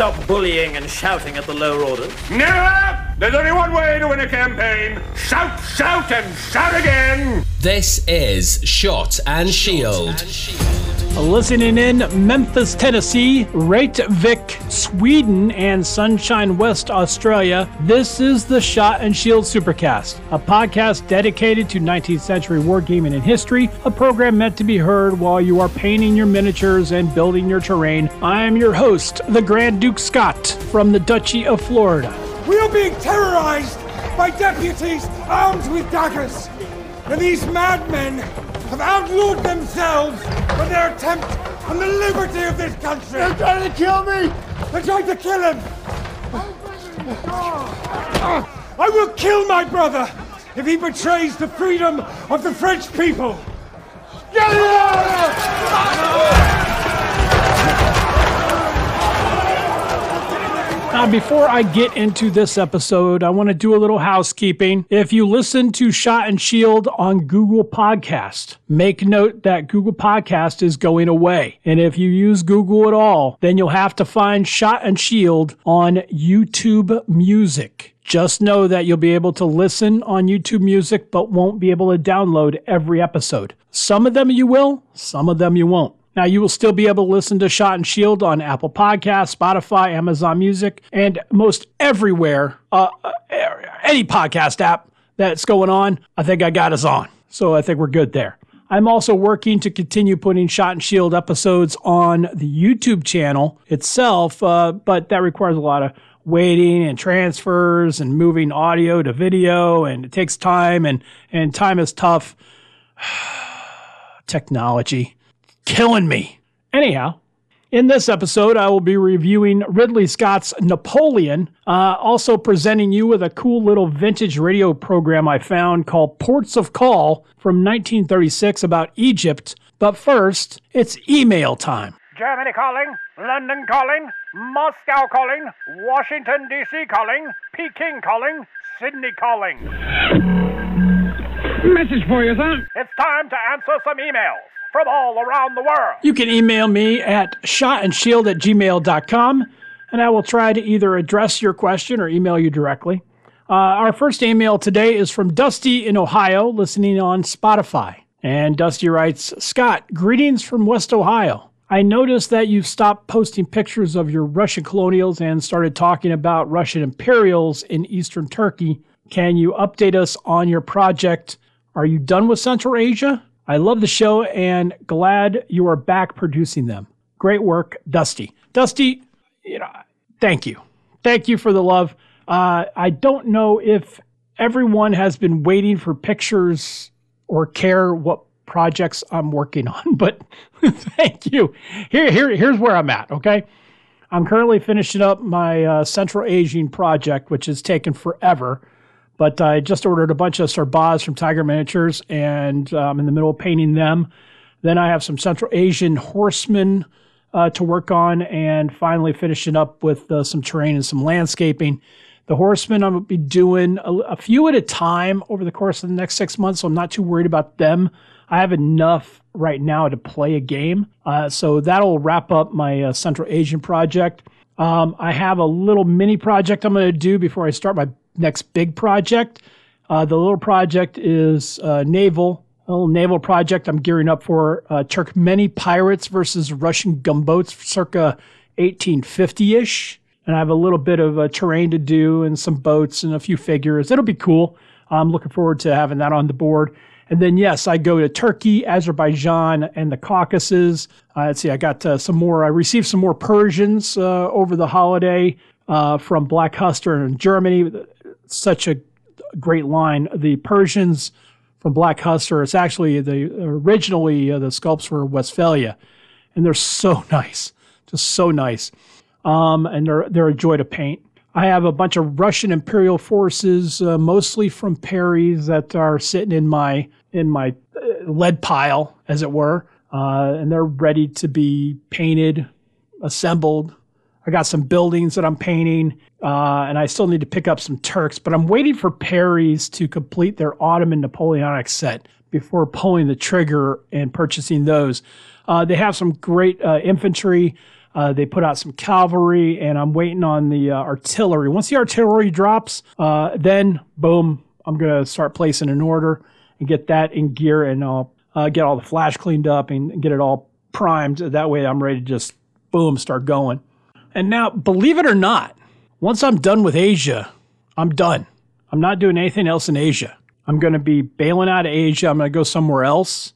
stop bullying and shouting at the lower orders? Never! There's only one way to win a campaign. Shout, shout, and shout again! This is Shot and Shield. Listening in Memphis, Tennessee, Reykjavik, Sweden, and Sunshine West, Australia, this is the Shot and Shield Supercast, a podcast dedicated to 19th century wargaming and history, a program meant to be heard while you are painting your miniatures and building your terrain. I am your host, the Grand Duke Scott from the Duchy of Florida. We are being terrorized by deputies armed with daggers, and these madmen have outlawed themselves for their attempt on the liberty of this country. They're trying to kill me. They're trying to kill him. I will kill my brother if he betrays the freedom of the French people. Get it out! Now, before I get into this episode, I want to do a little housekeeping. If you listen to Shot and Shield on Google Podcast, make note that Google Podcast is going away. And if you use Google at all, then you'll have to find Shot and Shield on YouTube Music. Just know that you'll be able to listen on YouTube Music, but won't be able to download every episode. Some of them you will, some of them you won't. Now, you will still be able to listen to Shot and Shield on Apple Podcasts, Spotify, Amazon Music, and most everywhere, uh, any podcast app that's going on. I think I got us on. So I think we're good there. I'm also working to continue putting Shot and Shield episodes on the YouTube channel itself, uh, but that requires a lot of waiting and transfers and moving audio to video, and it takes time, and, and time is tough. Technology killing me. Anyhow, in this episode, I will be reviewing Ridley Scott's Napoleon, uh, also presenting you with a cool little vintage radio program I found called Ports of Call from 1936 about Egypt. But first, it's email time. Germany calling, London calling, Moscow calling, Washington, D.C. calling, Peking calling, Sydney calling. Message for you, sir. It's time to answer some emails from all around the world. You can email me at shotandshield at gmail.com, and I will try to either address your question or email you directly. Uh, our first email today is from Dusty in Ohio, listening on Spotify. And Dusty writes Scott, greetings from West Ohio. I noticed that you've stopped posting pictures of your Russian colonials and started talking about Russian imperials in eastern Turkey. Can you update us on your project? Are you done with Central Asia? I love the show and glad you are back producing them. Great work, Dusty. Dusty, you know, thank you. Thank you for the love. Uh, I don't know if everyone has been waiting for pictures or care what projects I'm working on, but thank you. Here, here, here's where I'm at. Okay, I'm currently finishing up my uh, Central Asian project, which has taken forever. But I just ordered a bunch of Sarbaz from Tiger Miniatures, and I'm um, in the middle of painting them. Then I have some Central Asian horsemen uh, to work on, and finally finishing up with uh, some terrain and some landscaping. The horsemen I'm going to be doing a, a, few at a time over the course of the next six months, so I'm not too worried about them. I have enough right now to play a game, uh, so that'll wrap up my uh, Central Asian project. Um, I have a little mini project I'm going to do before I start my next big project. Uh, the little project is uh, naval, a little naval project I'm gearing up for uh, Turkmeni pirates versus Russian gunboats circa 1850 ish. And I have a little bit of a terrain to do and some boats and a few figures. It'll be cool. I'm looking forward to having that on the board. And then, yes, I go to Turkey, Azerbaijan, and the Caucasus. Uh, let's see, I got uh, some more, I received some more Persians uh, over the holiday uh, from Black Hussar in Germany such a great line. The Persians from Black Hussar, it's actually the originally uh, the sculpts were Westfalia, and they're so nice, just so nice, um, and they're they're a joy to paint. I have a bunch of Russian Imperial forces, uh, mostly from Perry's, that are sitting in my in my uh, lead pile, as it were, uh, and they're ready to be painted, assembled, I got some buildings that I'm painting, uh, and I still need to pick up some Turks, but I'm waiting for Perry's to complete their Ottoman Napoleonic set before pulling the trigger and purchasing those. Uh, they have some great uh, infantry. Uh, they put out some cavalry, and I'm waiting on the uh, artillery. Once the artillery drops, uh, then boom, I'm gonna start placing an order and get that in gear, and I'll get all the flash cleaned up and get it all primed. That way, I'm ready to just boom start going. And now, believe it or not, once I'm done with Asia, I'm done. I'm not doing anything else in Asia. I'm going to be bailing out of Asia. I'm going to go somewhere else,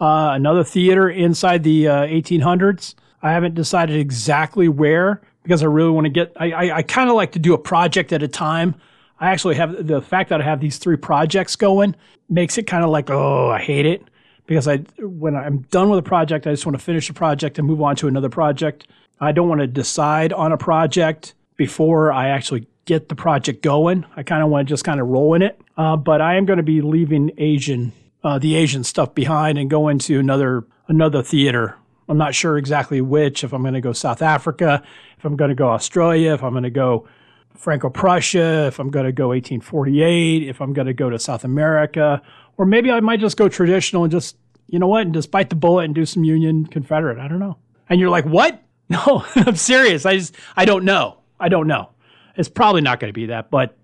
uh, another theater inside the uh, 1800s. I haven't decided exactly where because I really want to get. I, I, I kind of like to do a project at a time. I actually have the fact that I have these three projects going makes it kind of like oh I hate it because I when I'm done with a project I just want to finish the project and move on to another project. I don't want to decide on a project before I actually get the project going. I kind of want to just kind of roll in it. Uh, but I am going to be leaving Asian, uh, the Asian stuff behind and go into another another theater. I'm not sure exactly which. If I'm going to go South Africa, if I'm going to go Australia, if I'm going to go Franco-Prussia, if I'm going to go 1848, if I'm going to go to South America, or maybe I might just go traditional and just you know what, and just bite the bullet and do some Union Confederate. I don't know. And you're like, what? No, I'm serious. I just I don't know. I don't know. It's probably not going to be that, but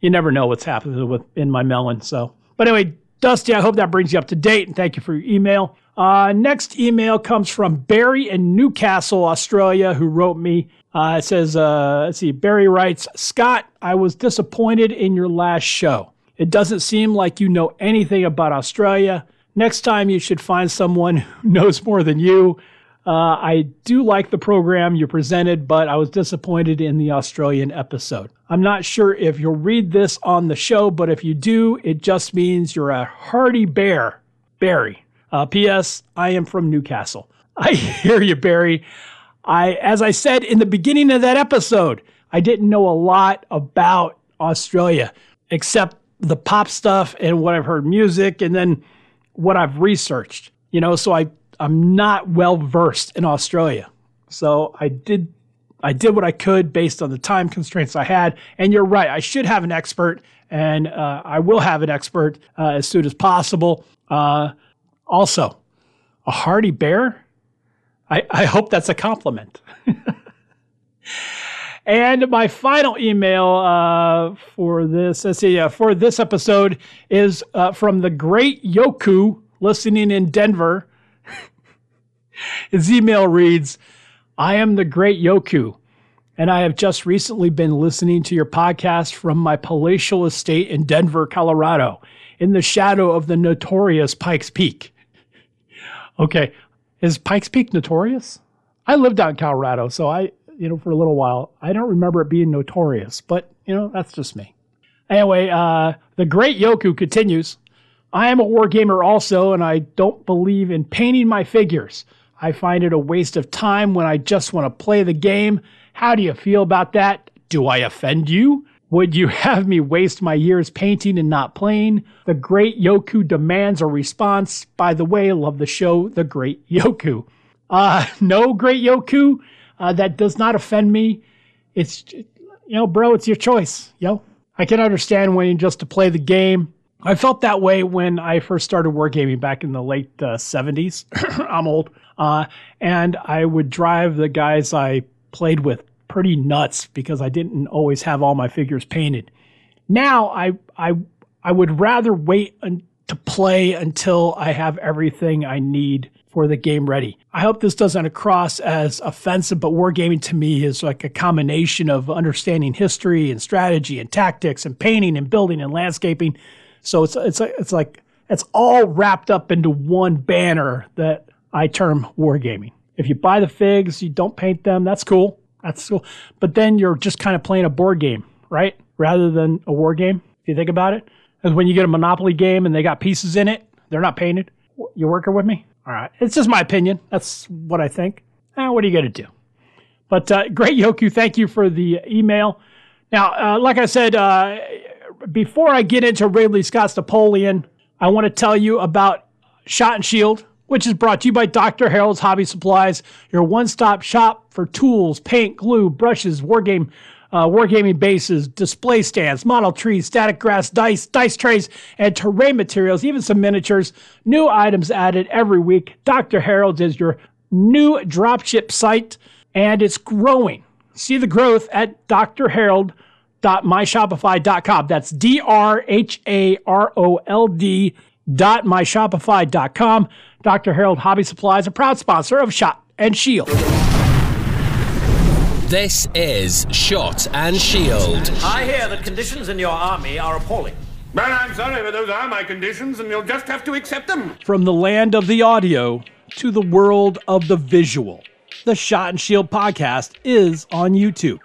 you never know what's happening with in my melon. So, but anyway, Dusty, I hope that brings you up to date, and thank you for your email. Uh, next email comes from Barry in Newcastle, Australia, who wrote me. Uh, it says, uh, let's see, Barry writes, Scott, I was disappointed in your last show. It doesn't seem like you know anything about Australia. Next time, you should find someone who knows more than you. Uh, I do like the program you presented, but I was disappointed in the Australian episode. I'm not sure if you'll read this on the show, but if you do, it just means you're a hardy bear. Barry. Uh, P.S. I am from Newcastle. I hear you, Barry. I, as I said in the beginning of that episode, I didn't know a lot about Australia except the pop stuff and what I've heard music and then what I've researched. You know, so I I'm not well versed in Australia. So I did I did what I could based on the time constraints I had. And you're right, I should have an expert, and uh, I will have an expert uh, as soon as possible. Uh, also, a hardy bear. I, I hope that's a compliment. and my final email uh, for this, let's see, for this episode is uh, from the great Yoku listening in Denver. His email reads I am the great Yoku, and I have just recently been listening to your podcast from my palatial estate in Denver, Colorado, in the shadow of the notorious Pikes Peak. Okay, is Pikes Peak notorious? I lived out in Colorado, so I, you know, for a little while, I don't remember it being notorious, but, you know, that's just me. Anyway, uh, the great Yoku continues. I am a wargamer also, and I don't believe in painting my figures. I find it a waste of time when I just want to play the game. How do you feel about that? Do I offend you? Would you have me waste my years painting and not playing? The Great Yoku demands a response. By the way, love the show, The Great Yoku. Uh, no, Great Yoku, uh, that does not offend me. It's, you know, bro, it's your choice, yo. I can understand wanting just to play the game. I felt that way when I first started wargaming back in the late uh, 70s. I'm old. Uh, and I would drive the guys I played with pretty nuts because I didn't always have all my figures painted. Now I, I, I would rather wait un- to play until I have everything I need for the game ready. I hope this doesn't across as offensive, but wargaming to me is like a combination of understanding history and strategy and tactics and painting and building and landscaping so it's it's it's like it's all wrapped up into one banner that I term wargaming. If you buy the figs, you don't paint them, that's cool. That's cool. But then you're just kind of playing a board game, right? Rather than a war game, if you think about it. As when you get a Monopoly game and they got pieces in it, they're not painted. You're working with me? All right. It's just my opinion. That's what I think. Eh, what are you going to do? But uh, great, Yoku. Thank you for the email. Now, uh, like I said, uh, before I get into Ridley Scott's Napoleon, I want to tell you about Shot and Shield, which is brought to you by Dr. Harold's Hobby Supplies, your one-stop shop for tools, paint, glue, brushes, wargame, uh, wargaming bases, display stands, model trees, static grass, dice, dice trays, and terrain materials, even some miniatures. New items added every week. Dr. Harold's is your new dropship site and it's growing. See the growth at drharold.myshopify.com. That's D R H A R O L D dot myshopify.com. Dr. Harold Hobby Supply is a proud sponsor of Shot and Shield. This is Shot and Shield. I hear that conditions in your army are appalling. Well, I'm sorry, but those are my conditions, and you'll just have to accept them. From the land of the audio to the world of the visual, the Shot and Shield podcast is on YouTube.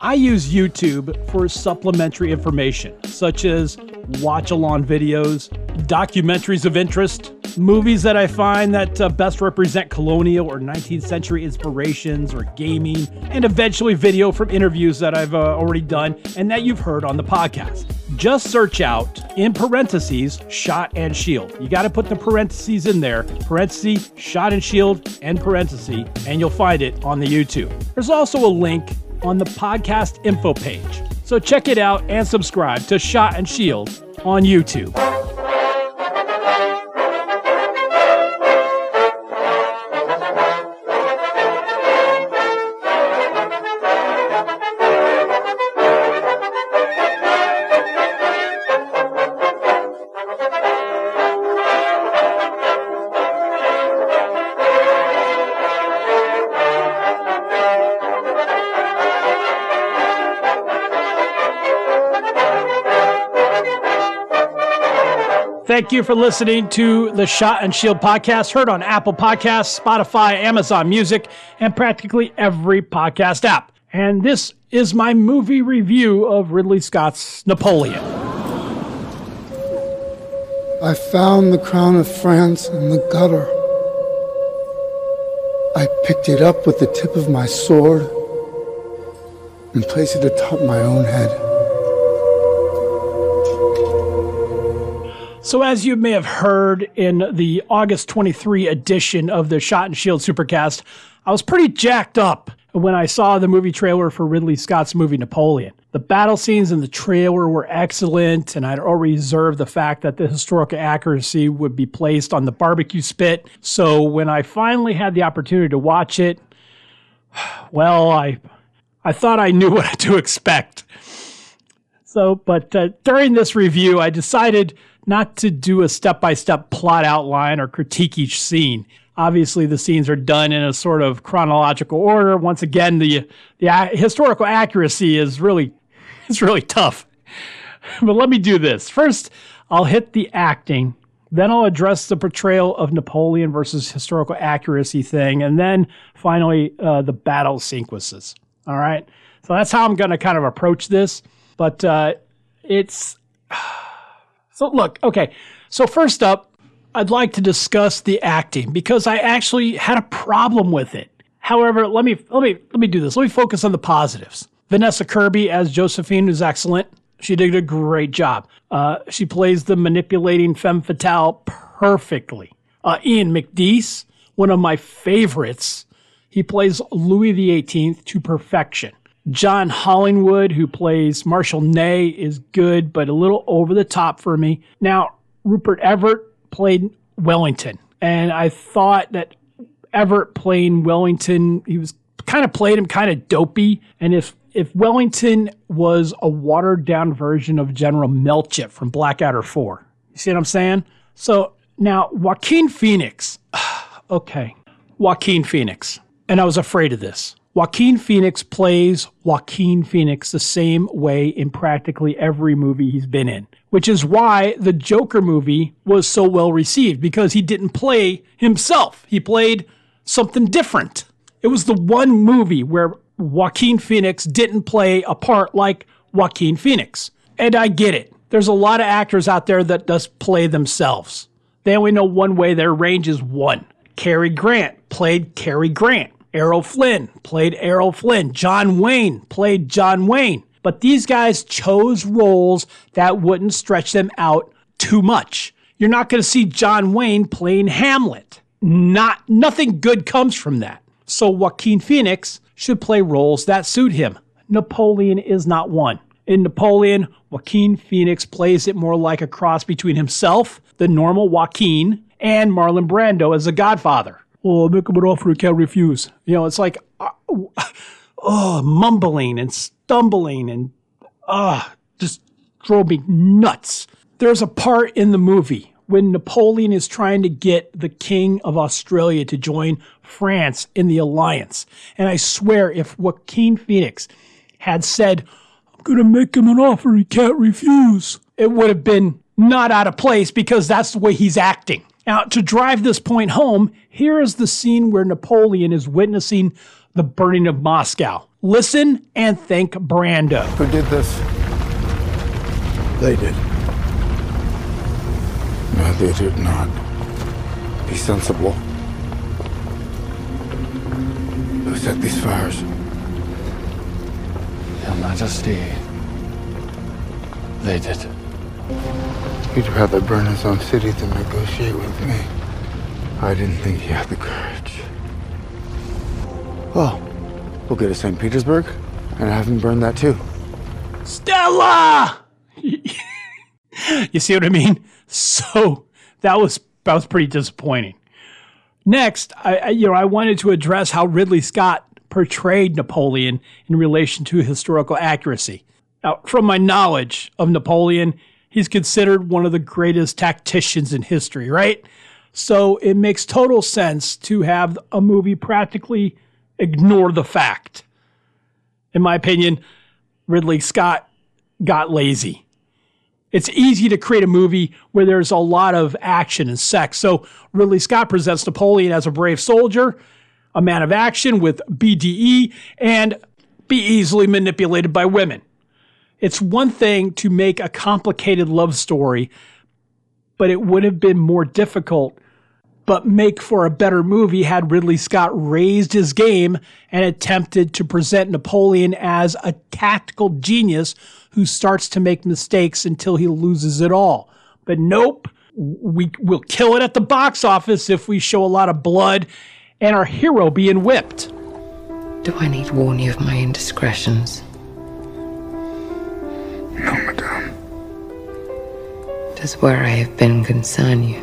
I use YouTube for supplementary information, such as watch along videos, documentaries of interest, movies that I find that uh, best represent colonial or 19th century inspirations or gaming, and eventually video from interviews that I've uh, already done and that you've heard on the podcast. Just search out in parentheses shot and shield. You got to put the parentheses in there, parenthesis, shot and shield, and parenthesis, and you'll find it on the YouTube. There's also a link on the podcast info page. So check it out and subscribe to Shot and Shield on YouTube. Thank you for listening to the Shot and Shield podcast, heard on Apple Podcasts, Spotify, Amazon Music, and practically every podcast app. And this is my movie review of Ridley Scott's Napoleon. I found the crown of France in the gutter. I picked it up with the tip of my sword and placed it atop my own head. So, as you may have heard in the August 23 edition of the Shot and Shield Supercast, I was pretty jacked up when I saw the movie trailer for Ridley Scott's movie Napoleon. The battle scenes in the trailer were excellent, and I'd already reserved the fact that the historical accuracy would be placed on the barbecue spit. So, when I finally had the opportunity to watch it, well, I, I thought I knew what to expect. So, but uh, during this review, I decided not to do a step by step plot outline or critique each scene. Obviously, the scenes are done in a sort of chronological order. Once again, the the historical accuracy is really it's really tough. but let me do this. First, I'll hit the acting. Then I'll address the portrayal of Napoleon versus historical accuracy thing, and then finally uh, the battle sequences. All right. So that's how I'm going to kind of approach this. But uh, it's so look, okay. So first up, I'd like to discuss the acting because I actually had a problem with it. However, let me let me let me do this. Let me focus on the positives. Vanessa Kirby as Josephine is excellent. She did a great job. Uh, she plays the manipulating femme fatale perfectly. Uh, Ian McNeice, one of my favorites, he plays Louis XVIII to perfection. John Hollingworth, who plays Marshal Ney, is good, but a little over the top for me. Now, Rupert Everett played Wellington, and I thought that Everett playing Wellington, he was kind of played him kind of dopey. And if if Wellington was a watered down version of General Melchett from Blackadder 4, you see what I'm saying? So now Joaquin Phoenix, okay, Joaquin Phoenix, and I was afraid of this. Joaquin Phoenix plays Joaquin Phoenix the same way in practically every movie he's been in, which is why the Joker movie was so well received because he didn't play himself. He played something different. It was the one movie where Joaquin Phoenix didn't play a part like Joaquin Phoenix. And I get it. There's a lot of actors out there that just play themselves. They only know one way, their range is one. Cary Grant played Cary Grant. Errol Flynn played Errol Flynn. John Wayne played John Wayne. But these guys chose roles that wouldn't stretch them out too much. You're not going to see John Wayne playing Hamlet. Not nothing good comes from that. So Joaquin Phoenix should play roles that suit him. Napoleon is not one. In Napoleon, Joaquin Phoenix plays it more like a cross between himself, the normal Joaquin, and Marlon Brando as the Godfather. Well, make him an offer he can't refuse. You know, it's like, uh, oh, mumbling and stumbling and, ah, uh, just drove me nuts. There's a part in the movie when Napoleon is trying to get the King of Australia to join France in the alliance. And I swear, if Joaquin Phoenix had said, I'm going to make him an offer he can't refuse, it would have been not out of place because that's the way he's acting. Now, to drive this point home, here is the scene where Napoleon is witnessing the burning of Moscow. Listen and thank Brando. Who did this? They did. No, they did not. Be sensible. Who set these fires? Your Majesty. They did. He'd rather burn his own city than negotiate with me. I didn't think he had the courage. Well, we'll go to St. Petersburg and have him burn that too. Stella! you see what I mean? So that was that was pretty disappointing. Next, I, I you know I wanted to address how Ridley Scott portrayed Napoleon in relation to historical accuracy. Now, from my knowledge of Napoleon, he's considered one of the greatest tacticians in history, right? So it makes total sense to have a movie practically ignore the fact. In my opinion, Ridley Scott got lazy. It's easy to create a movie where there's a lot of action and sex. So Ridley Scott presents Napoleon as a brave soldier, a man of action with BDE, and be easily manipulated by women. It's one thing to make a complicated love story, but it would have been more difficult, but make for a better movie had Ridley Scott raised his game and attempted to present Napoleon as a tactical genius who starts to make mistakes until he loses it all. But nope, we will kill it at the box office if we show a lot of blood and our hero being whipped. Do I need warn you of my indiscretions? No, madame. Does where I have been concern you?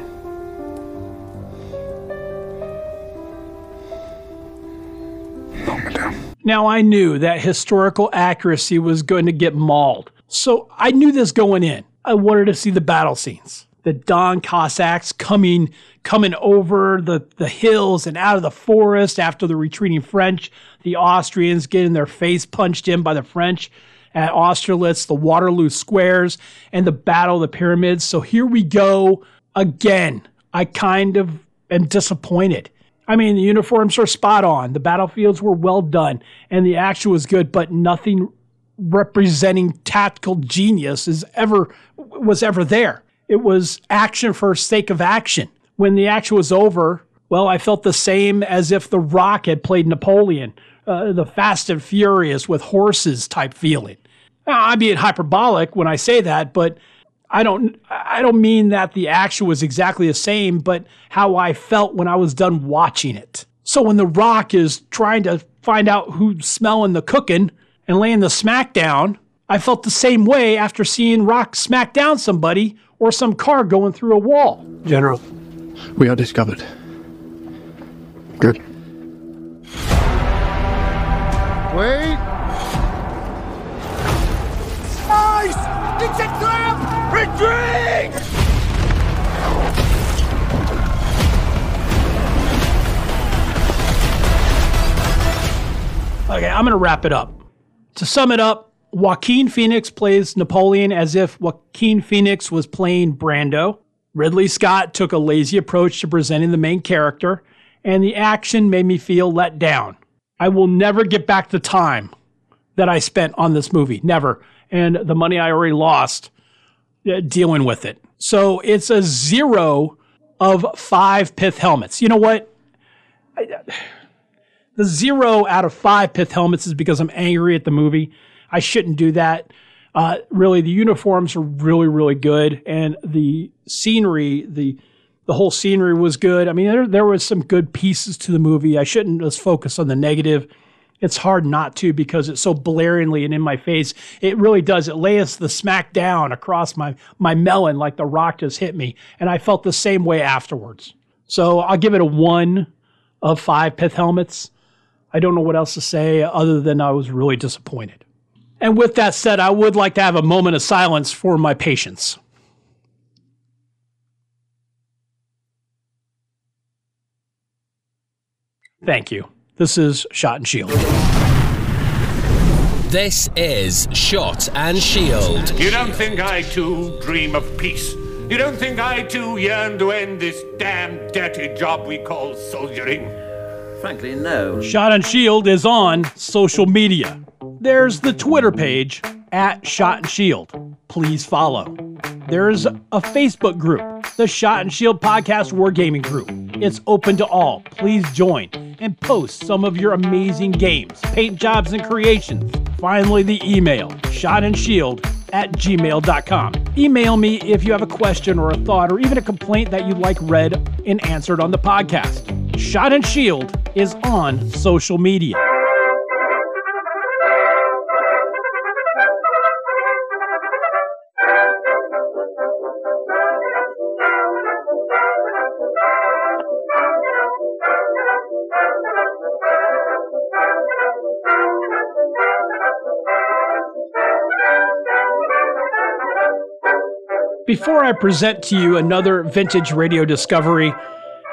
No, madame. Now, I knew that historical accuracy was going to get mauled. So I knew this going in. I wanted to see the battle scenes. The Don Cossacks coming coming over the, the hills and out of the forest after the retreating French, the Austrians getting their face punched in by the French at Austerlitz, the Waterloo squares, and the Battle of the Pyramids. So here we go again. I kind of am disappointed. I mean, the uniforms are spot on, the battlefields were well done, and the action was good, but nothing representing tactical genius is ever was ever there. It was action for sake of action. When the action was over, well, I felt the same as if The Rock had played Napoleon, uh, the Fast and Furious with horses type feeling. Now, I'm being hyperbolic when I say that, but I don't I don't mean that the action was exactly the same, but how I felt when I was done watching it. So when The Rock is trying to find out who's smelling the cooking and laying the smack down, I felt the same way after seeing Rock smack down somebody or some car going through a wall. General, we are discovered. Good. Wait! Nice! It's a trap! Retreat! Okay, I'm going to wrap it up. To sum it up, Joaquin Phoenix plays Napoleon as if Joaquin Phoenix was playing Brando. Ridley Scott took a lazy approach to presenting the main character, and the action made me feel let down. I will never get back the time that I spent on this movie. Never. And the money I already lost uh, dealing with it. So it's a zero of five pith helmets. You know what? I, the zero out of five pith helmets is because I'm angry at the movie. I shouldn't do that. Uh, really, the uniforms are really, really good, and the scenery, the the whole scenery was good. I mean, there there was some good pieces to the movie. I shouldn't just focus on the negative. It's hard not to because it's so blaringly and in my face. It really does. It lays the smack down across my my melon like the rock just hit me, and I felt the same way afterwards. So I'll give it a one of five pith helmets. I don't know what else to say other than I was really disappointed. And with that said, I would like to have a moment of silence for my patients. Thank you. This is Shot and Shield. This is Shot and Shield. You don't think I too dream of peace? You don't think I too yearn to end this damn dirty job we call soldiering? Frankly, no. Shot and Shield is on social media. There's the Twitter page at Shot and Shield. Please follow. There's a Facebook group, the Shot and Shield Podcast Wargaming Group. It's open to all. Please join and post some of your amazing games, paint jobs, and creations. Finally, the email, shotandshield at gmail.com. Email me if you have a question or a thought or even a complaint that you'd like read and answered on the podcast. Shot and Shield is on social media. Before I present to you another vintage radio discovery,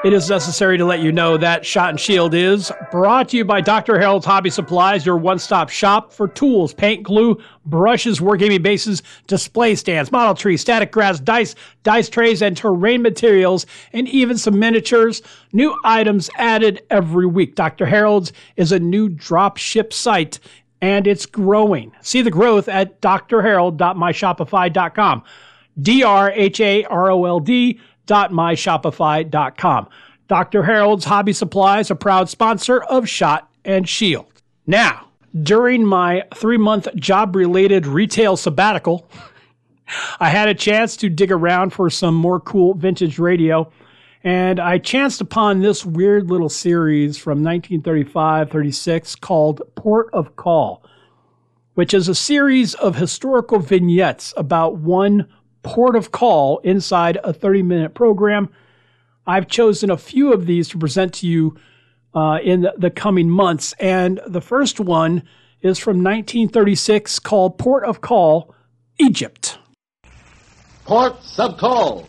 it is necessary to let you know that Shot and Shield is brought to you by Dr. Harold's Hobby Supplies, your one stop shop for tools, paint, glue, brushes, wargaming bases, display stands, model trees, static grass, dice, dice trays, and terrain materials, and even some miniatures. New items added every week. Dr. Harold's is a new drop ship site and it's growing. See the growth at drharold.myshopify.com. D R H A R O L D dot myshopify.com. Dr. Harold's Hobby Supplies, a proud sponsor of Shot and Shield. Now, during my three month job related retail sabbatical, I had a chance to dig around for some more cool vintage radio, and I chanced upon this weird little series from 1935 36 called Port of Call, which is a series of historical vignettes about one port of call inside a 30 minute program. I've chosen a few of these to present to you uh, in the, coming months. And the first one is from 1936 called Port of Call, Egypt. Ports of Call.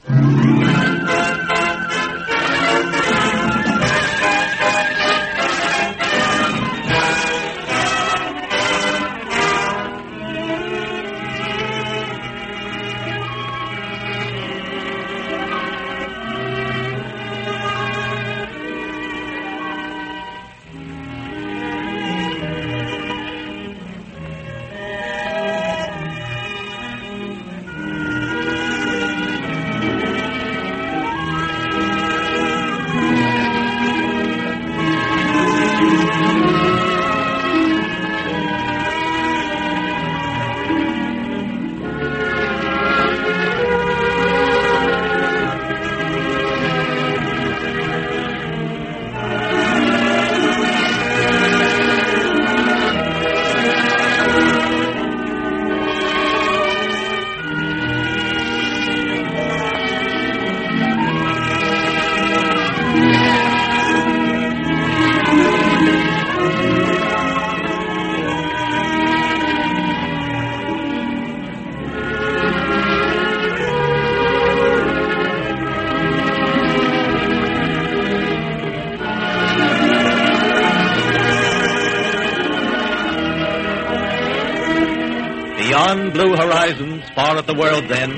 The world then,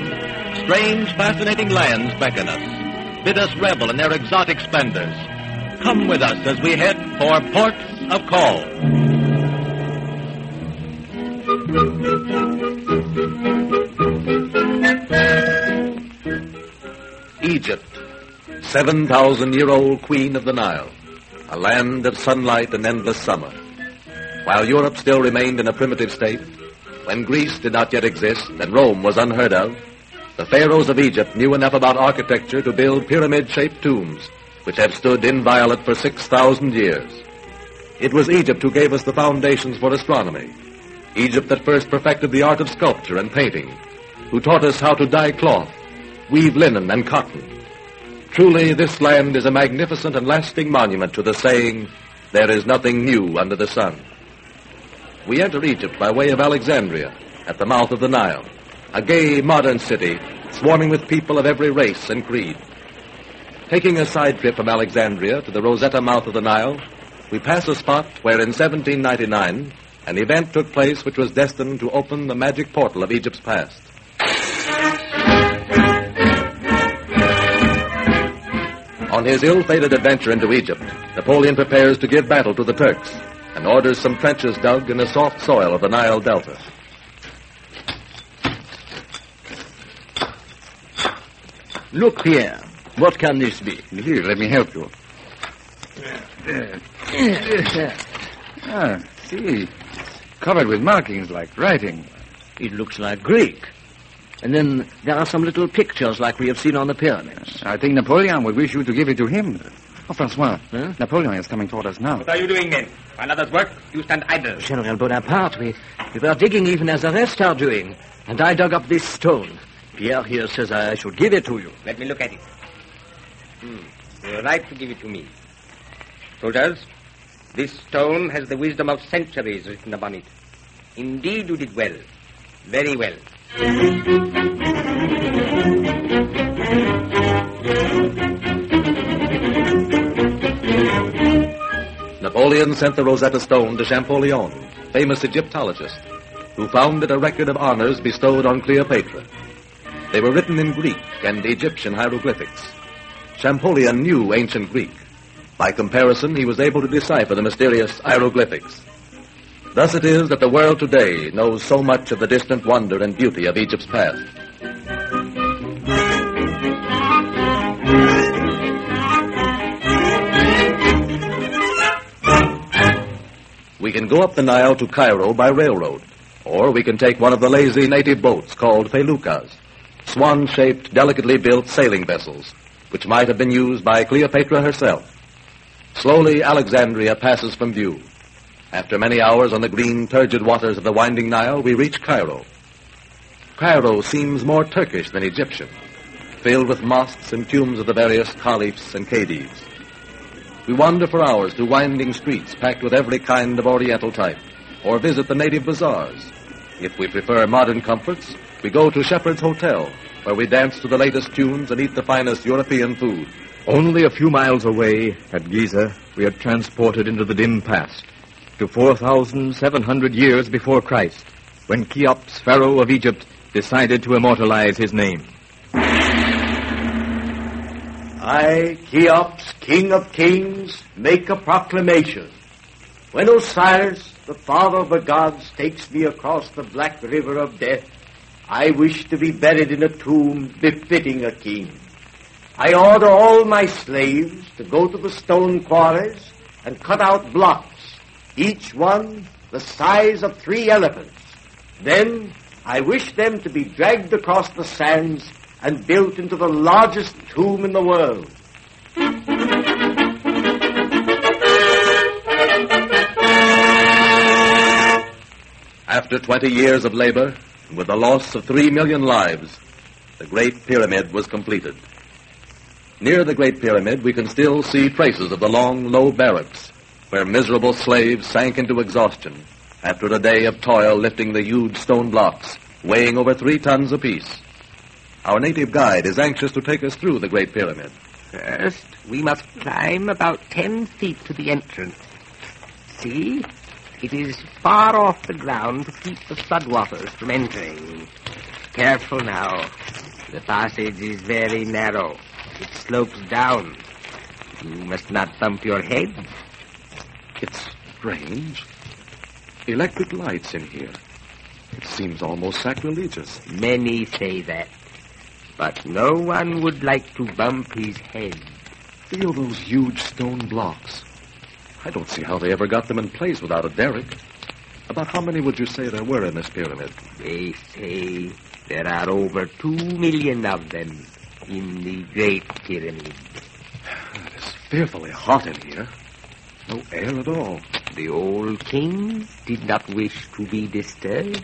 strange, fascinating lands beckon us, bid us revel in their exotic splendors. Come with us as we head for ports of call. Egypt, 7,000 year old queen of the Nile, a land of sunlight and endless summer. While Europe still remained in a primitive state, when Greece did not yet exist and Rome was unheard of, the pharaohs of Egypt knew enough about architecture to build pyramid-shaped tombs, which have stood inviolate for 6,000 years. It was Egypt who gave us the foundations for astronomy. Egypt that first perfected the art of sculpture and painting, who taught us how to dye cloth, weave linen and cotton, Truly, this land is a magnificent and lasting monument to the saying, there is nothing new under the sun. We enter Egypt by way of Alexandria, at the mouth of the Nile, a gay, modern city swarming with people of every race and creed. Taking a side trip from Alexandria to the Rosetta mouth of the Nile, we pass a spot where in 1799 an event took place which was destined to open the magic portal of Egypt's past. On his ill-fated adventure into Egypt, Napoleon prepares to give battle to the Turks and orders some trenches dug in the soft soil of the Nile Delta. Look here. What can this be? Here, let me help you. Ah, see. Covered with markings like writing. It looks like Greek. And then there are some little pictures like we have seen on the pyramids. I think Napoleon would wish you to give it to him. Oh, Francois, huh? Napoleon is coming toward us now. What are you doing, men? While others work, you stand idle. General Bonaparte, we, we were digging even as the rest are doing. And I dug up this stone. Pierre here says I should give it to you. Let me look at it. Hmm. You're right to give it to me. Soldiers, this stone has the wisdom of centuries written upon it. Indeed, you did well. Very well. Napoleon sent the Rosetta Stone to Champollion, famous Egyptologist, who found it a record of honors bestowed on Cleopatra. They were written in Greek and Egyptian hieroglyphics. Champollion knew ancient Greek. By comparison, he was able to decipher the mysterious hieroglyphics. Thus it is that the world today knows so much of the distant wonder and beauty of Egypt's past. We can go up the Nile to Cairo by railroad, or we can take one of the lazy native boats called feluccas, swan-shaped, delicately built sailing vessels, which might have been used by Cleopatra herself. Slowly, Alexandria passes from view. After many hours on the green, turgid waters of the winding Nile, we reach Cairo. Cairo seems more Turkish than Egyptian, filled with mosques and tombs of the various caliphs and cadis. We wander for hours through winding streets packed with every kind of Oriental type, or visit the native bazaars. If we prefer modern comforts, we go to Shepheard's Hotel, where we dance to the latest tunes and eat the finest European food. Only a few miles away, at Giza, we are transported into the dim past to 4,700 years before Christ, when Cheops, Pharaoh of Egypt, decided to immortalize his name. I, Cheops, King of Kings, make a proclamation. When Osiris, the father of the gods, takes me across the black river of death, I wish to be buried in a tomb befitting a king. I order all my slaves to go to the stone quarries and cut out blocks each one the size of three elephants. Then I wish them to be dragged across the sands and built into the largest tomb in the world. After 20 years of labor, with the loss of three million lives, the Great Pyramid was completed. Near the Great Pyramid, we can still see traces of the long, low barracks where miserable slaves sank into exhaustion after a day of toil lifting the huge stone blocks, weighing over three tons apiece. Our native guide is anxious to take us through the Great Pyramid. First, we must climb about ten feet to the entrance. See? It is far off the ground to keep the floodwaters from entering. Careful now. The passage is very narrow. It slopes down. You must not bump your head. It's strange. Electric lights in here. It seems almost sacrilegious. Many say that. But no one would like to bump his head. Feel those huge stone blocks. I don't see how they ever got them in place without a derrick. About how many would you say there were in this pyramid? They say there are over two million of them in the Great Pyramid. It is fearfully hot in here. No air at all. The old king did not wish to be disturbed.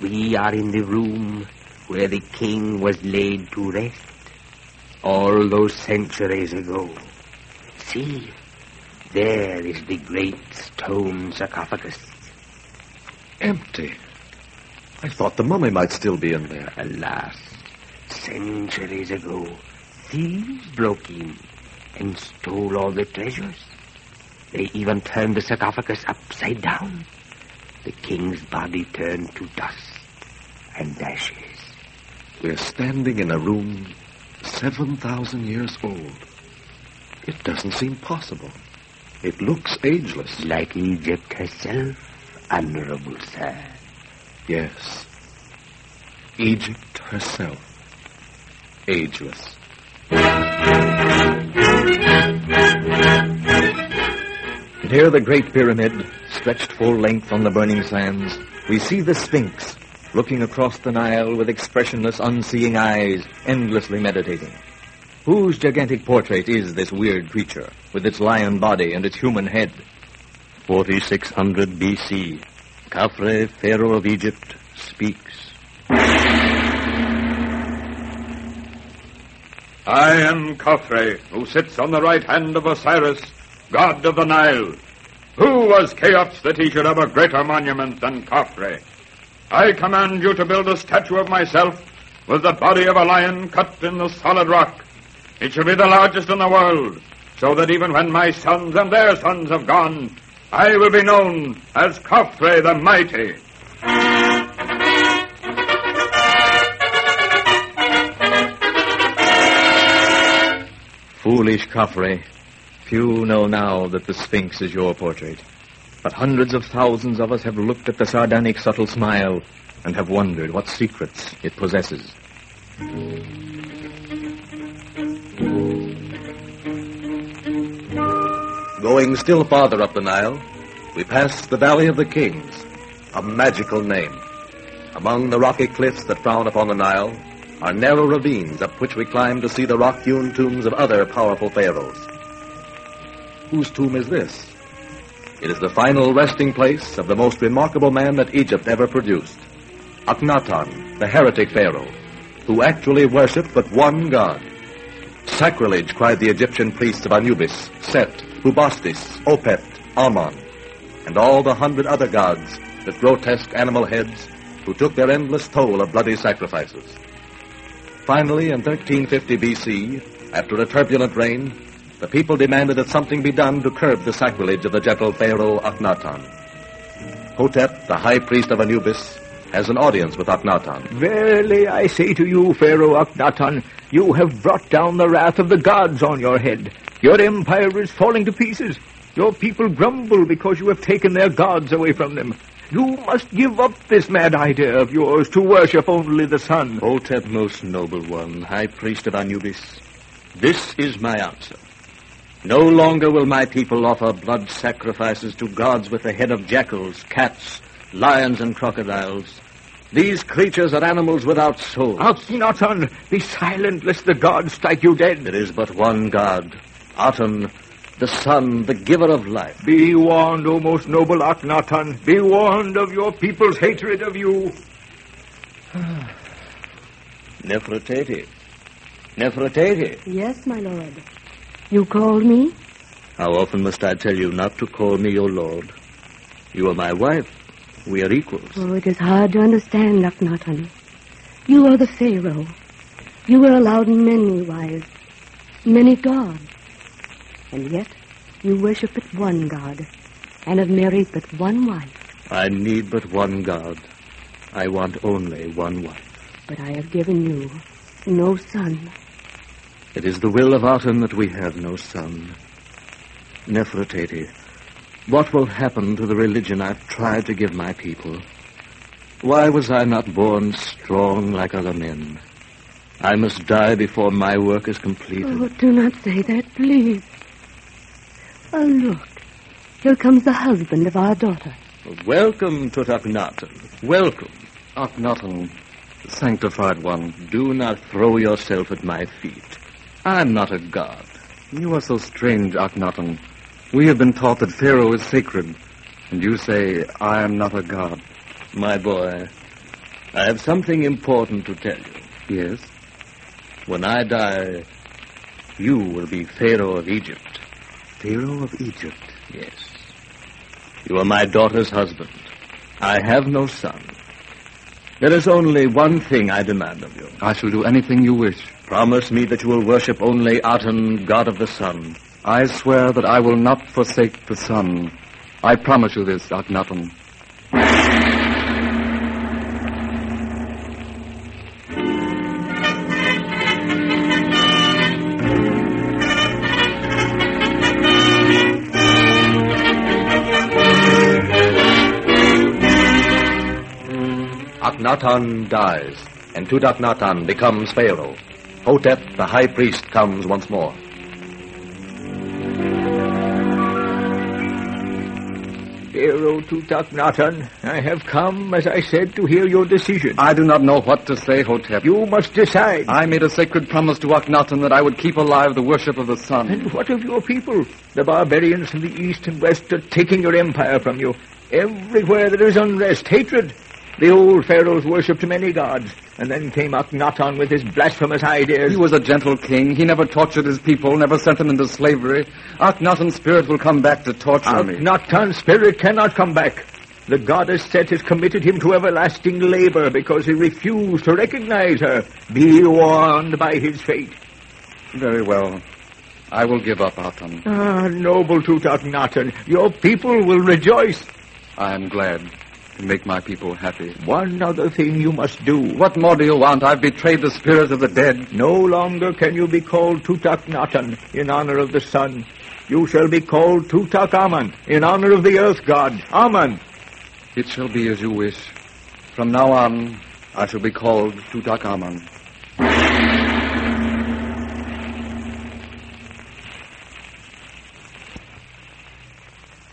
We are in the room where the king was laid to rest. All those centuries ago. See, there is the great stone sarcophagus. Empty. I thought the mummy might still be in there. Alas, centuries ago, thieves broke in and stole all the treasures. They even turned the sarcophagus upside down. The king's body turned to dust and ashes. We're standing in a room 7,000 years old. It doesn't seem possible. It looks ageless. Like Egypt herself, honorable sir. Yes. Egypt herself. Ageless. Near the Great Pyramid, stretched full length on the burning sands, we see the Sphinx, looking across the Nile with expressionless, unseeing eyes, endlessly meditating. Whose gigantic portrait is this weird creature, with its lion body and its human head? 4600 BC. Khafre, Pharaoh of Egypt, speaks. I am Khafre, who sits on the right hand of Osiris, god of the Nile. Who was Cheops that he should have a greater monument than Khafre? I command you to build a statue of myself with the body of a lion cut in the solid rock. It shall be the largest in the world, so that even when my sons and their sons have gone, I will be known as Khafre the Mighty. Foolish Khafre, few know now that the Sphinx is your portrait. But hundreds of thousands of us have looked at the sardonic subtle smile and have wondered what secrets it possesses. Going still farther up the Nile, we pass the Valley of the Kings, a magical name. Among the rocky cliffs that frown upon the Nile are narrow ravines up which we climb to see the rock-hewn tombs of other powerful pharaohs. Whose tomb is this? It is the final resting place of the most remarkable man that Egypt ever produced, Akhenaton, the heretic pharaoh, who actually worshipped but one god. Sacrilege, cried the Egyptian priests of Anubis, Set, Bubastis, Opet, Amon, and all the hundred other gods with grotesque animal heads who took their endless toll of bloody sacrifices. Finally, in 1350 BC, after a turbulent reign, the people demanded that something be done to curb the sacrilege of the gentle Pharaoh Akhenaton. Hotep, the high priest of Anubis, has an audience with Akhenaton. Verily, I say to you, Pharaoh Akhenaton, you have brought down the wrath of the gods on your head. Your empire is falling to pieces. Your people grumble because you have taken their gods away from them. You must give up this mad idea of yours to worship only the sun. Hotep, most noble one, high priest of Anubis, this is my answer. No longer will my people offer blood sacrifices to gods with the head of jackals, cats, lions, and crocodiles. These creatures are animals without soul. Akhenaton, be silent lest the gods strike you dead. There is but one god, Aten, the sun, the giver of life. Be warned, O most noble Akhenaton. Be warned of your people's hatred of you. Nefertiti. Nefertiti. Yes, my lord. You called me? How often must I tell you not to call me your lord? You are my wife. We are equals. Oh, it is hard to understand, Akhenaton. You are the Pharaoh. You were allowed many wives, many gods. And yet, you worship but one God, and have married but one wife. I need but one God. I want only one wife. But I have given you no son. It is the will of Aten that we have no son. Nefertiti, what will happen to the religion I've tried to give my people? Why was I not born strong like other men? I must die before my work is completed. Oh, do not say that, please. Oh, look. Here comes the husband of our daughter. Welcome, Tutankhaten. Welcome. Akhenaten, sanctified one. Do not throw yourself at my feet. I'm not a god. You are so strange, Akhenaten. We have been taught that Pharaoh is sacred, and you say, I am not a god. My boy, I have something important to tell you. Yes? When I die, You will be Pharaoh of Egypt. Pharaoh of Egypt? Yes. You are my daughter's husband. I have no son. There is only one thing I demand of you. I shall do anything you wish. Promise me that you will worship only Aten, god of the sun. I swear that I will not forsake the sun. I promise you this, Akhenaten. Akhenaten dies, and Tutankhaten becomes Pharaoh. Hotep, the high priest, comes once more. Pharaoh Tutankhaten, I have come, as I said, to hear your decision. I do not know what to say, Hotep. You must decide. I made a sacred promise to Akhenaten that I would keep alive the worship of the sun. And what of your people? The barbarians from the east and west are taking your empire from you. Everywhere there is unrest, hatred. The old pharaohs worshipped many gods, and then came Akhenaten with his blasphemous ideas. He was a gentle king. He never tortured his people, never sent them into slavery. Akhenaten's spirit will come back to torture me. Akhenaten's spirit cannot come back. The goddess Set has committed him to everlasting labor because he refused to recognize her. Be warned by his fate. Very well. I will give up Aten. Ah, noble Tutankhaten, your people will rejoice. I am glad to make my people happy. One other thing you must do. What more do you want? I've betrayed the spirit of the dead. No longer can you be called Tutankhaten in honor of the sun. You shall be called Tutankhamen in honor of the earth god, Amen. It shall be as you wish. From now on, I shall be called Tutankhamen.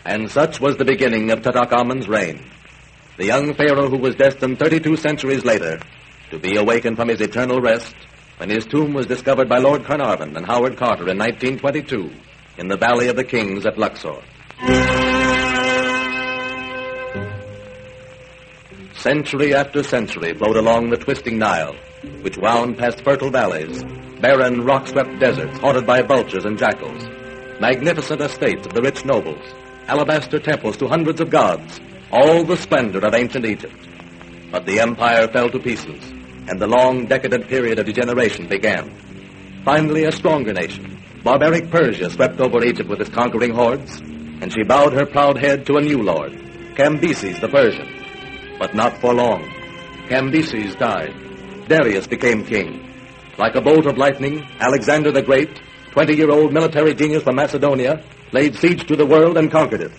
And such was the beginning of Tutankhamun's reign. The young pharaoh who was destined 32 centuries later to be awakened from his eternal rest when his tomb was discovered by Lord Carnarvon and Howard Carter in 1922 in the Valley of the Kings at Luxor. Century after century flowed along the twisting Nile, which wound past fertile valleys, barren, rock-swept deserts haunted by vultures and jackals, magnificent estates of the rich nobles, alabaster temples to hundreds of gods, all the splendor of ancient Egypt. But the empire fell to pieces, and the long decadent period of degeneration began. Finally, a stronger nation, barbaric Persia, swept over Egypt with its conquering hordes, and she bowed her proud head to a new lord, Cambyses the Persian. But not for long. Cambyses died. Darius became king. Like a bolt of lightning, Alexander the Great, 20-year-old military genius from Macedonia, laid siege to the world and conquered it.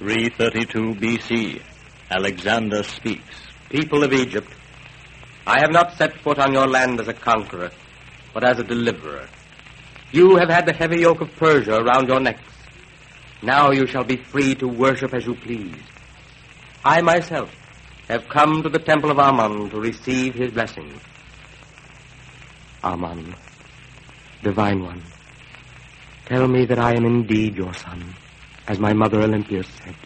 332 BC. Alexander speaks. People of Egypt, I have not set foot on your land as a conqueror, but as a deliverer. You have had the heavy yoke of Persia around your necks. Now you shall be free to worship as you please. I myself have come to the temple of Amun to receive his blessing. Amun, divine one, tell me that I am indeed your son, as my mother Olympia said.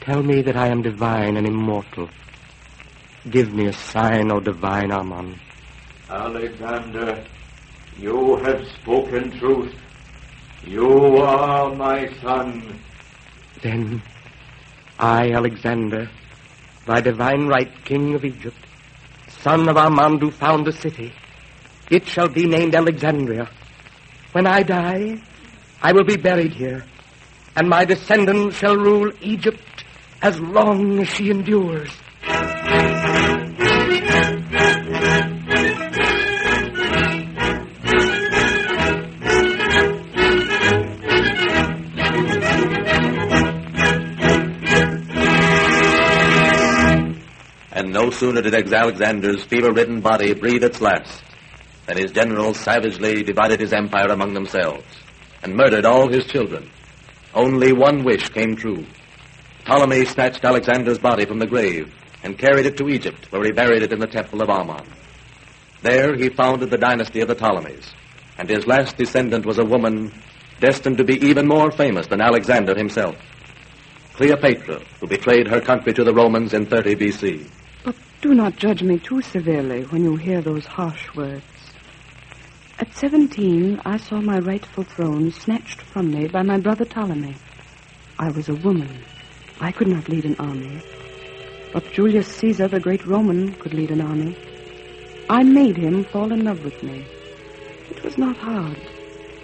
Tell me that I am divine and immortal. Give me a sign, O divine Amun. Alexander, you have spoken truth. You are my son. Then, I, Alexander, by divine right, king of Egypt, son of Amun who found the city, it shall be named Alexandria. When I die, I will be buried here, and my descendants shall rule Egypt as long as she endures. And no sooner did Alexander's fever-ridden body breathe its last than his generals savagely divided his empire among themselves and murdered all his children. Only one wish came true. Ptolemy snatched Alexander's body from the grave and carried it to Egypt, where he buried it in the temple of Ammon. There he founded the dynasty of the Ptolemies, and his last descendant was a woman destined to be even more famous than Alexander himself. Cleopatra, who betrayed her country to the Romans in 30 BC. But do not judge me too severely when you hear those harsh words. At 17, I saw my rightful throne snatched from me by my brother Ptolemy. I was a woman. I could not lead an army. But Julius Caesar, the great Roman, could lead an army. I made him fall in love with me. It was not hard.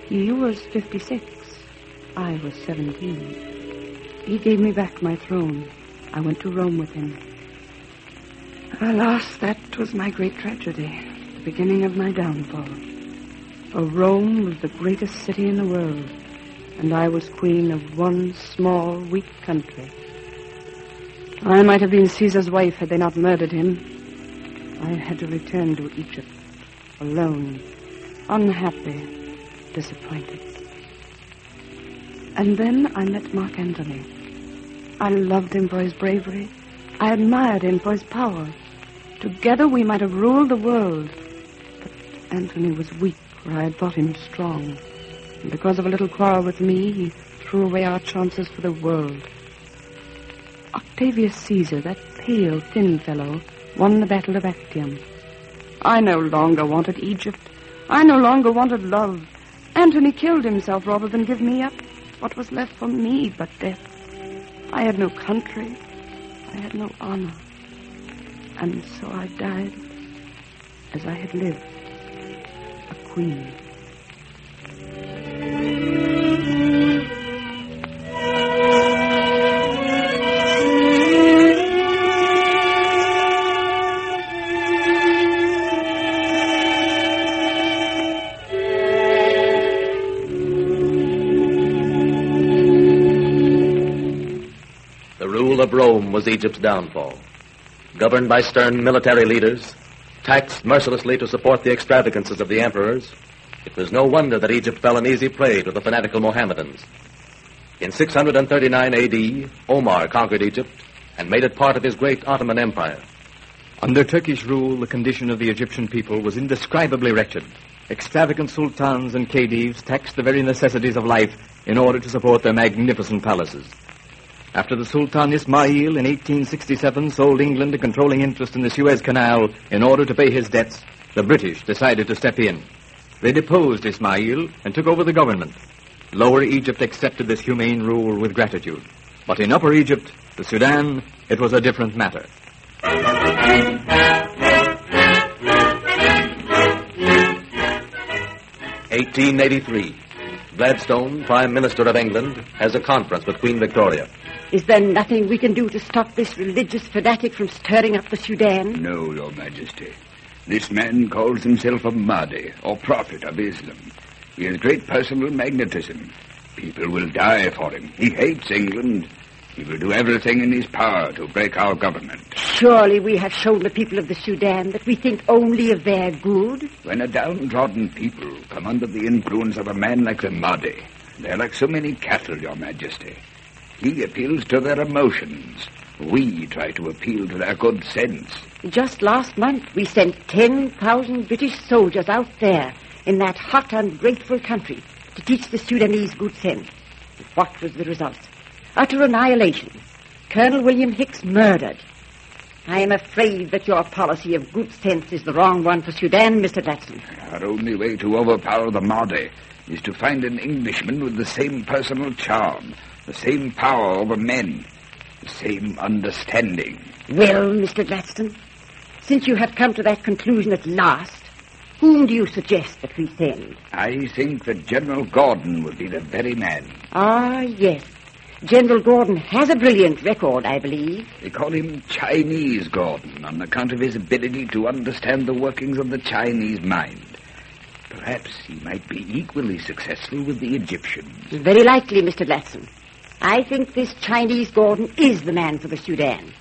He was 56. I was 17. He gave me back my throne. I went to Rome with him. Alas, that was my great tragedy, the beginning of my downfall. For Rome was the greatest city in the world, and I was queen of one small, weak country. I might have been Caesar's wife had they not murdered him. I had to return to Egypt, alone, unhappy, disappointed. And then I met Mark Antony. I loved him for his bravery. I admired him for his power. Together we might have ruled the world. But Antony was weak where I had thought him strong. And because of a little quarrel with me, he threw away our chances for the world. Octavius Caesar, that pale, thin fellow, won the Battle of Actium. I no longer wanted Egypt. I no longer wanted love. Antony killed himself rather than give me up. What was left for me but death? I had no country. I had no honor. And so I died as I had lived, queen. The rule of Rome was Egypt's downfall. Governed by stern military leaders, taxed mercilessly to support the extravagances of the emperors, it was no wonder that Egypt fell an easy prey to the fanatical Mohammedans. In 639 AD, Omar conquered Egypt and made it part of his great Ottoman Empire. Under Turkish rule, the condition of the Egyptian people was indescribably wretched. Extravagant sultans and khedives taxed the very necessities of life in order to support their magnificent palaces. After the Sultan Ismail in 1867 sold England a controlling interest in the Suez Canal in order to pay his debts, the British decided to step in. They deposed Ismail and took over the government. Lower Egypt accepted this humane rule with gratitude. But in Upper Egypt, the Sudan, it was a different matter. 1883. Gladstone, Prime Minister of England, has a conference with Queen Victoria. Is there nothing we can do to stop this religious fanatic from stirring up the Sudan? No, Your Majesty. This man calls himself a Mahdi, or prophet of Islam. He has great personal magnetism. People will die for him. He hates England. He will do everything in his power to break our government. Surely we have shown the people of the Sudan that we think only of their good. When a downtrodden people come under the influence of a man like the Mahdi, they're like so many cattle, Your Majesty. He appeals to their emotions. We try to appeal to their good sense. Just last month we sent 10,000 British soldiers out there in that hot, ungrateful country to teach the Sudanese good sense. What was the result? Utter annihilation. Colonel William Hicks murdered. I am afraid that your policy of good sense is the wrong one for Sudan, Mr. Gladstone. Our only way to overpower the Mahdi is to find an Englishman with the same personal charm, the same power over men, the same understanding. Well, Mr. Gladstone, since you have come to that conclusion at last, whom do you suggest that we send? I think that General Gordon would be the very man. Ah, yes. General Gordon has a brilliant record, I believe. They call him Chinese Gordon on account of his ability to understand the workings of the Chinese mind. Perhaps he might be equally successful with the Egyptians. Very likely, Mr. Gladstone. I think this Chinese Gordon is the man for the Sudan.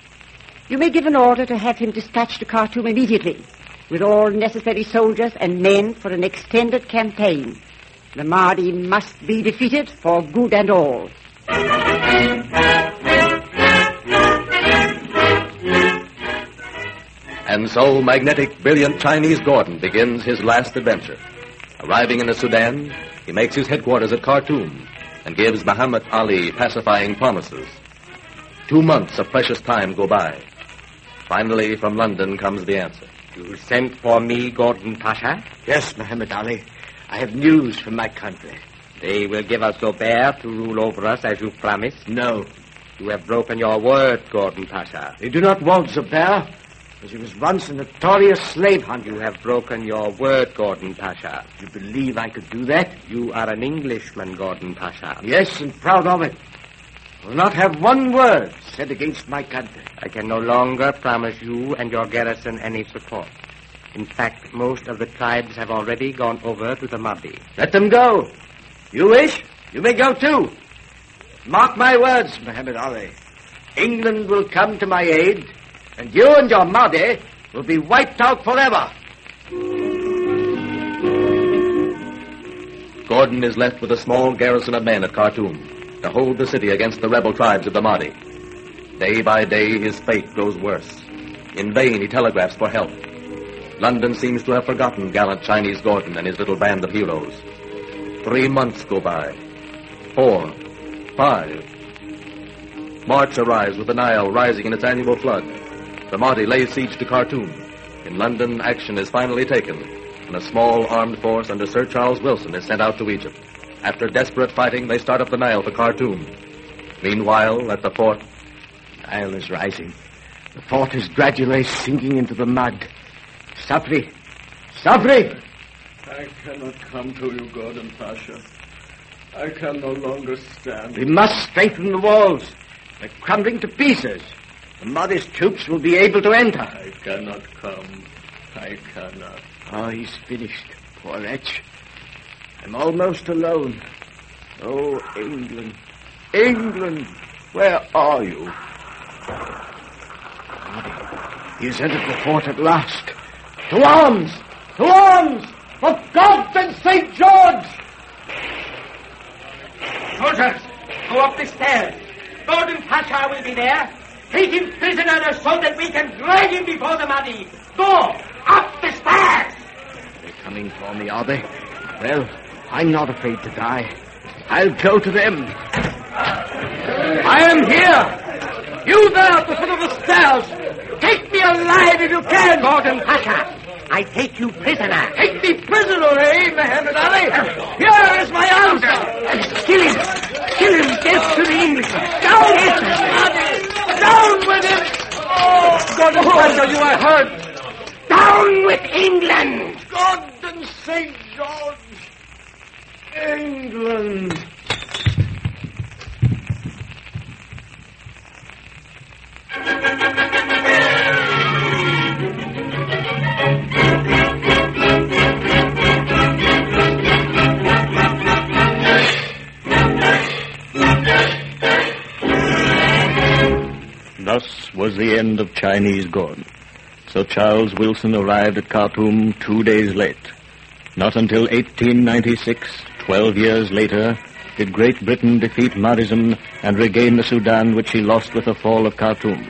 You may give an order to have him dispatched to Khartoum immediately, with all necessary soldiers and men for an extended campaign. The Mahdi must be defeated for good and all. And so magnetic, brilliant Chinese Gordon begins his last adventure. Arriving in the Sudan, he makes his headquarters at Khartoum and gives Muhammad Ali pacifying promises. Two months of precious time go by. Finally, from London comes the answer. You sent for me, Gordon Pasha? Yes, Muhammad Ali. I have news from my country. They will give us Zobair to rule over us as you promised? No. You have broken your word, Gordon Pasha. They do not want Zobair, because he was once a notorious slave hunter. You have broken your word, Gordon Pasha. You believe I could do that? You are an Englishman, Gordon Pasha. Yes, and proud of it. I will not have one word said against my country. I can no longer promise you and your garrison any support. In fact, most of the tribes have already gone over to the Mahdi. Let them go. You wish? You may go too. Mark my words, Muhammad Ali. England will come to my aid, and you and your Mahdi will be wiped out forever. Gordon is left with a small garrison of men at Khartoum to hold the city against the rebel tribes of the Mahdi. Day by day, his fate grows worse. In vain, he telegraphs for help. London seems to have forgotten gallant Chinese Gordon and his little band of heroes. Three months go by. Four. Five. March arrives with the Nile rising in its annual flood. The Mahdi lays siege to Khartoum. In London, action is finally taken, and a small armed force under Sir Charles Wilson is sent out to Egypt. After desperate fighting, they start up the Nile for Khartoum. Meanwhile, at the fort, the Nile is rising. The fort is gradually sinking into the mud. Sabri! Sabri! I cannot come to you, Gordon Pasha. I can no longer stand. We must strengthen the walls. They're crumbling to pieces. The Mahdi's troops will be able to enter. I cannot come. I cannot. Oh, he's finished. Poor wretch. I'm almost alone. Oh, England. England, where are you? Mahdi, he has entered the fort at last. To arms! To arms! For God and St. George! Soldiers, go up the stairs. Gordon Pasha will be there. Take him prisoner so that we can drag him before the Mahdi. Go! Up the stairs! They're coming for me, are they? Well, I'm not afraid to die. I'll go to them. I am here! You there at the foot of the stairs! Take me alive if you can! Gordon Pasha, I take you prisoner. Take me prisoner, eh, Muhammad Ali? Here is my answer. Kill him. Kill him. Death to the Englishman. Down with him. Down with him. Oh, God, oh, you are hurt. Down with England. God and St. George. England. Thus was the end of Chinese Gordon. Sir Charles Wilson arrived at Khartoum two days late. Not until 1896, 12 years later, did Great Britain defeat Mahdism and regain the Sudan which she lost with the fall of Khartoum.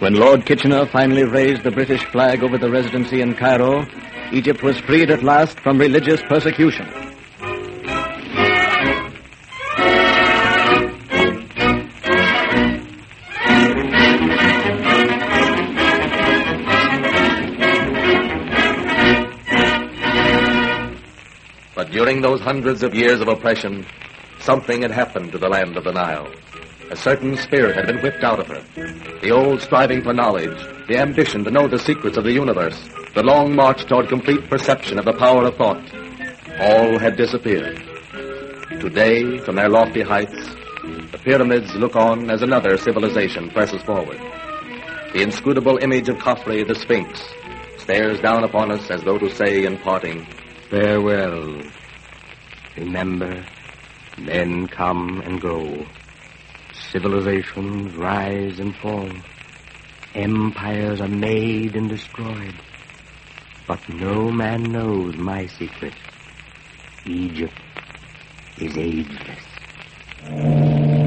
When Lord Kitchener finally raised the British flag over the residency in Cairo, Egypt was freed at last from religious persecution. Those hundreds of years of oppression, something had happened to the land of the Nile. A certain spirit had been whipped out of her. The old striving for knowledge, the ambition to know the secrets of the universe, the long march toward complete perception of the power of thought, all had disappeared. Today, from their lofty heights, the pyramids look on as another civilization presses forward. The inscrutable image of Khafre, the Sphinx, stares down upon us as though to say in parting, Farewell. Remember, men come and go. Civilizations rise and fall. Empires are made and destroyed. But no man knows my secret. Egypt is ageless.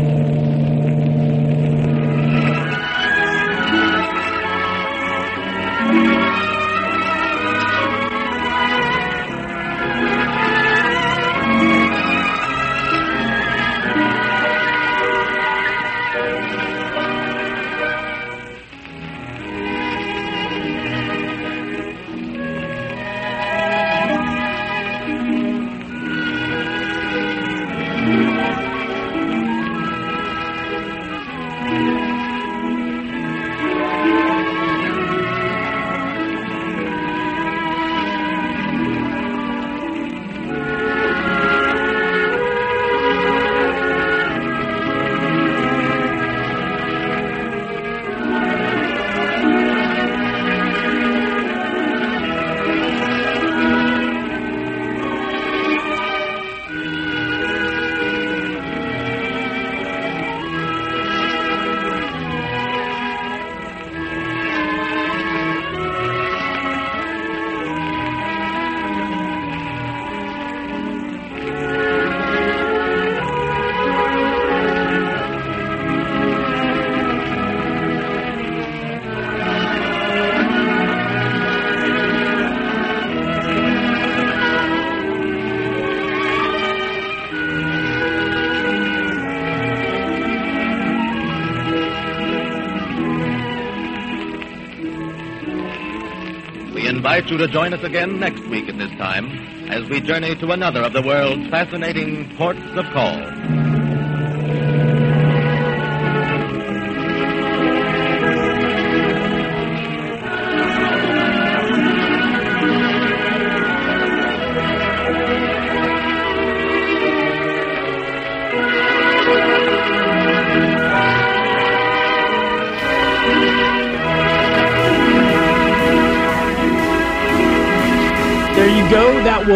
Invite you to join us again next week at this time as we journey to another of the world's fascinating ports of call.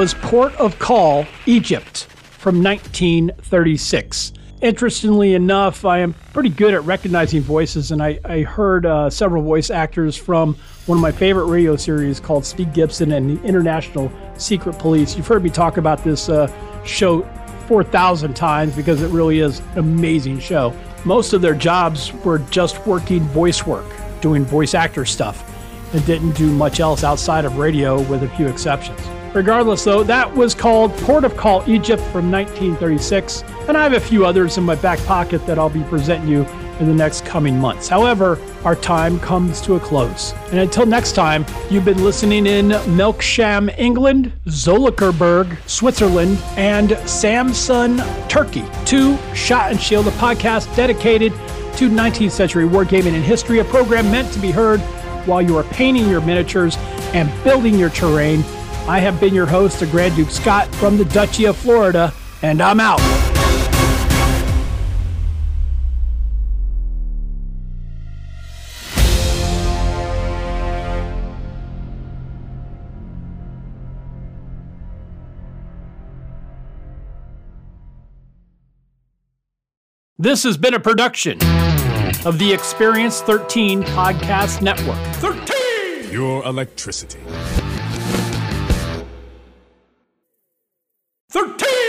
Was Port of Call, Egypt, from 1936. Interestingly enough, I am pretty good at recognizing voices, and I, I heard uh, several voice actors from one of my favorite radio series called Speed Gibson and the International Secret Police. You've heard me talk about this uh, show 4,000 times because it really is an amazing show. Most of their jobs were just working voice work, doing voice actor stuff and didn't do much else outside of radio with a few exceptions. Regardless, though, that was called Port of Call Egypt from 1936, and I have a few others in my back pocket that I'll be presenting you in the next coming months. However, our time comes to a close. And until next time, you've been listening in Melksham, England, Zollikerberg, Switzerland, and Samsun, Turkey to Shot and Shield, a podcast dedicated to 19th century wargaming and history, a program meant to be heard while you are painting your miniatures and building your terrain. I have been your host, the Grand Duke Scott from the Duchy of Florida, and I'm out. This has been a production of the Experience 13 Podcast Network. 13! Your electricity. 13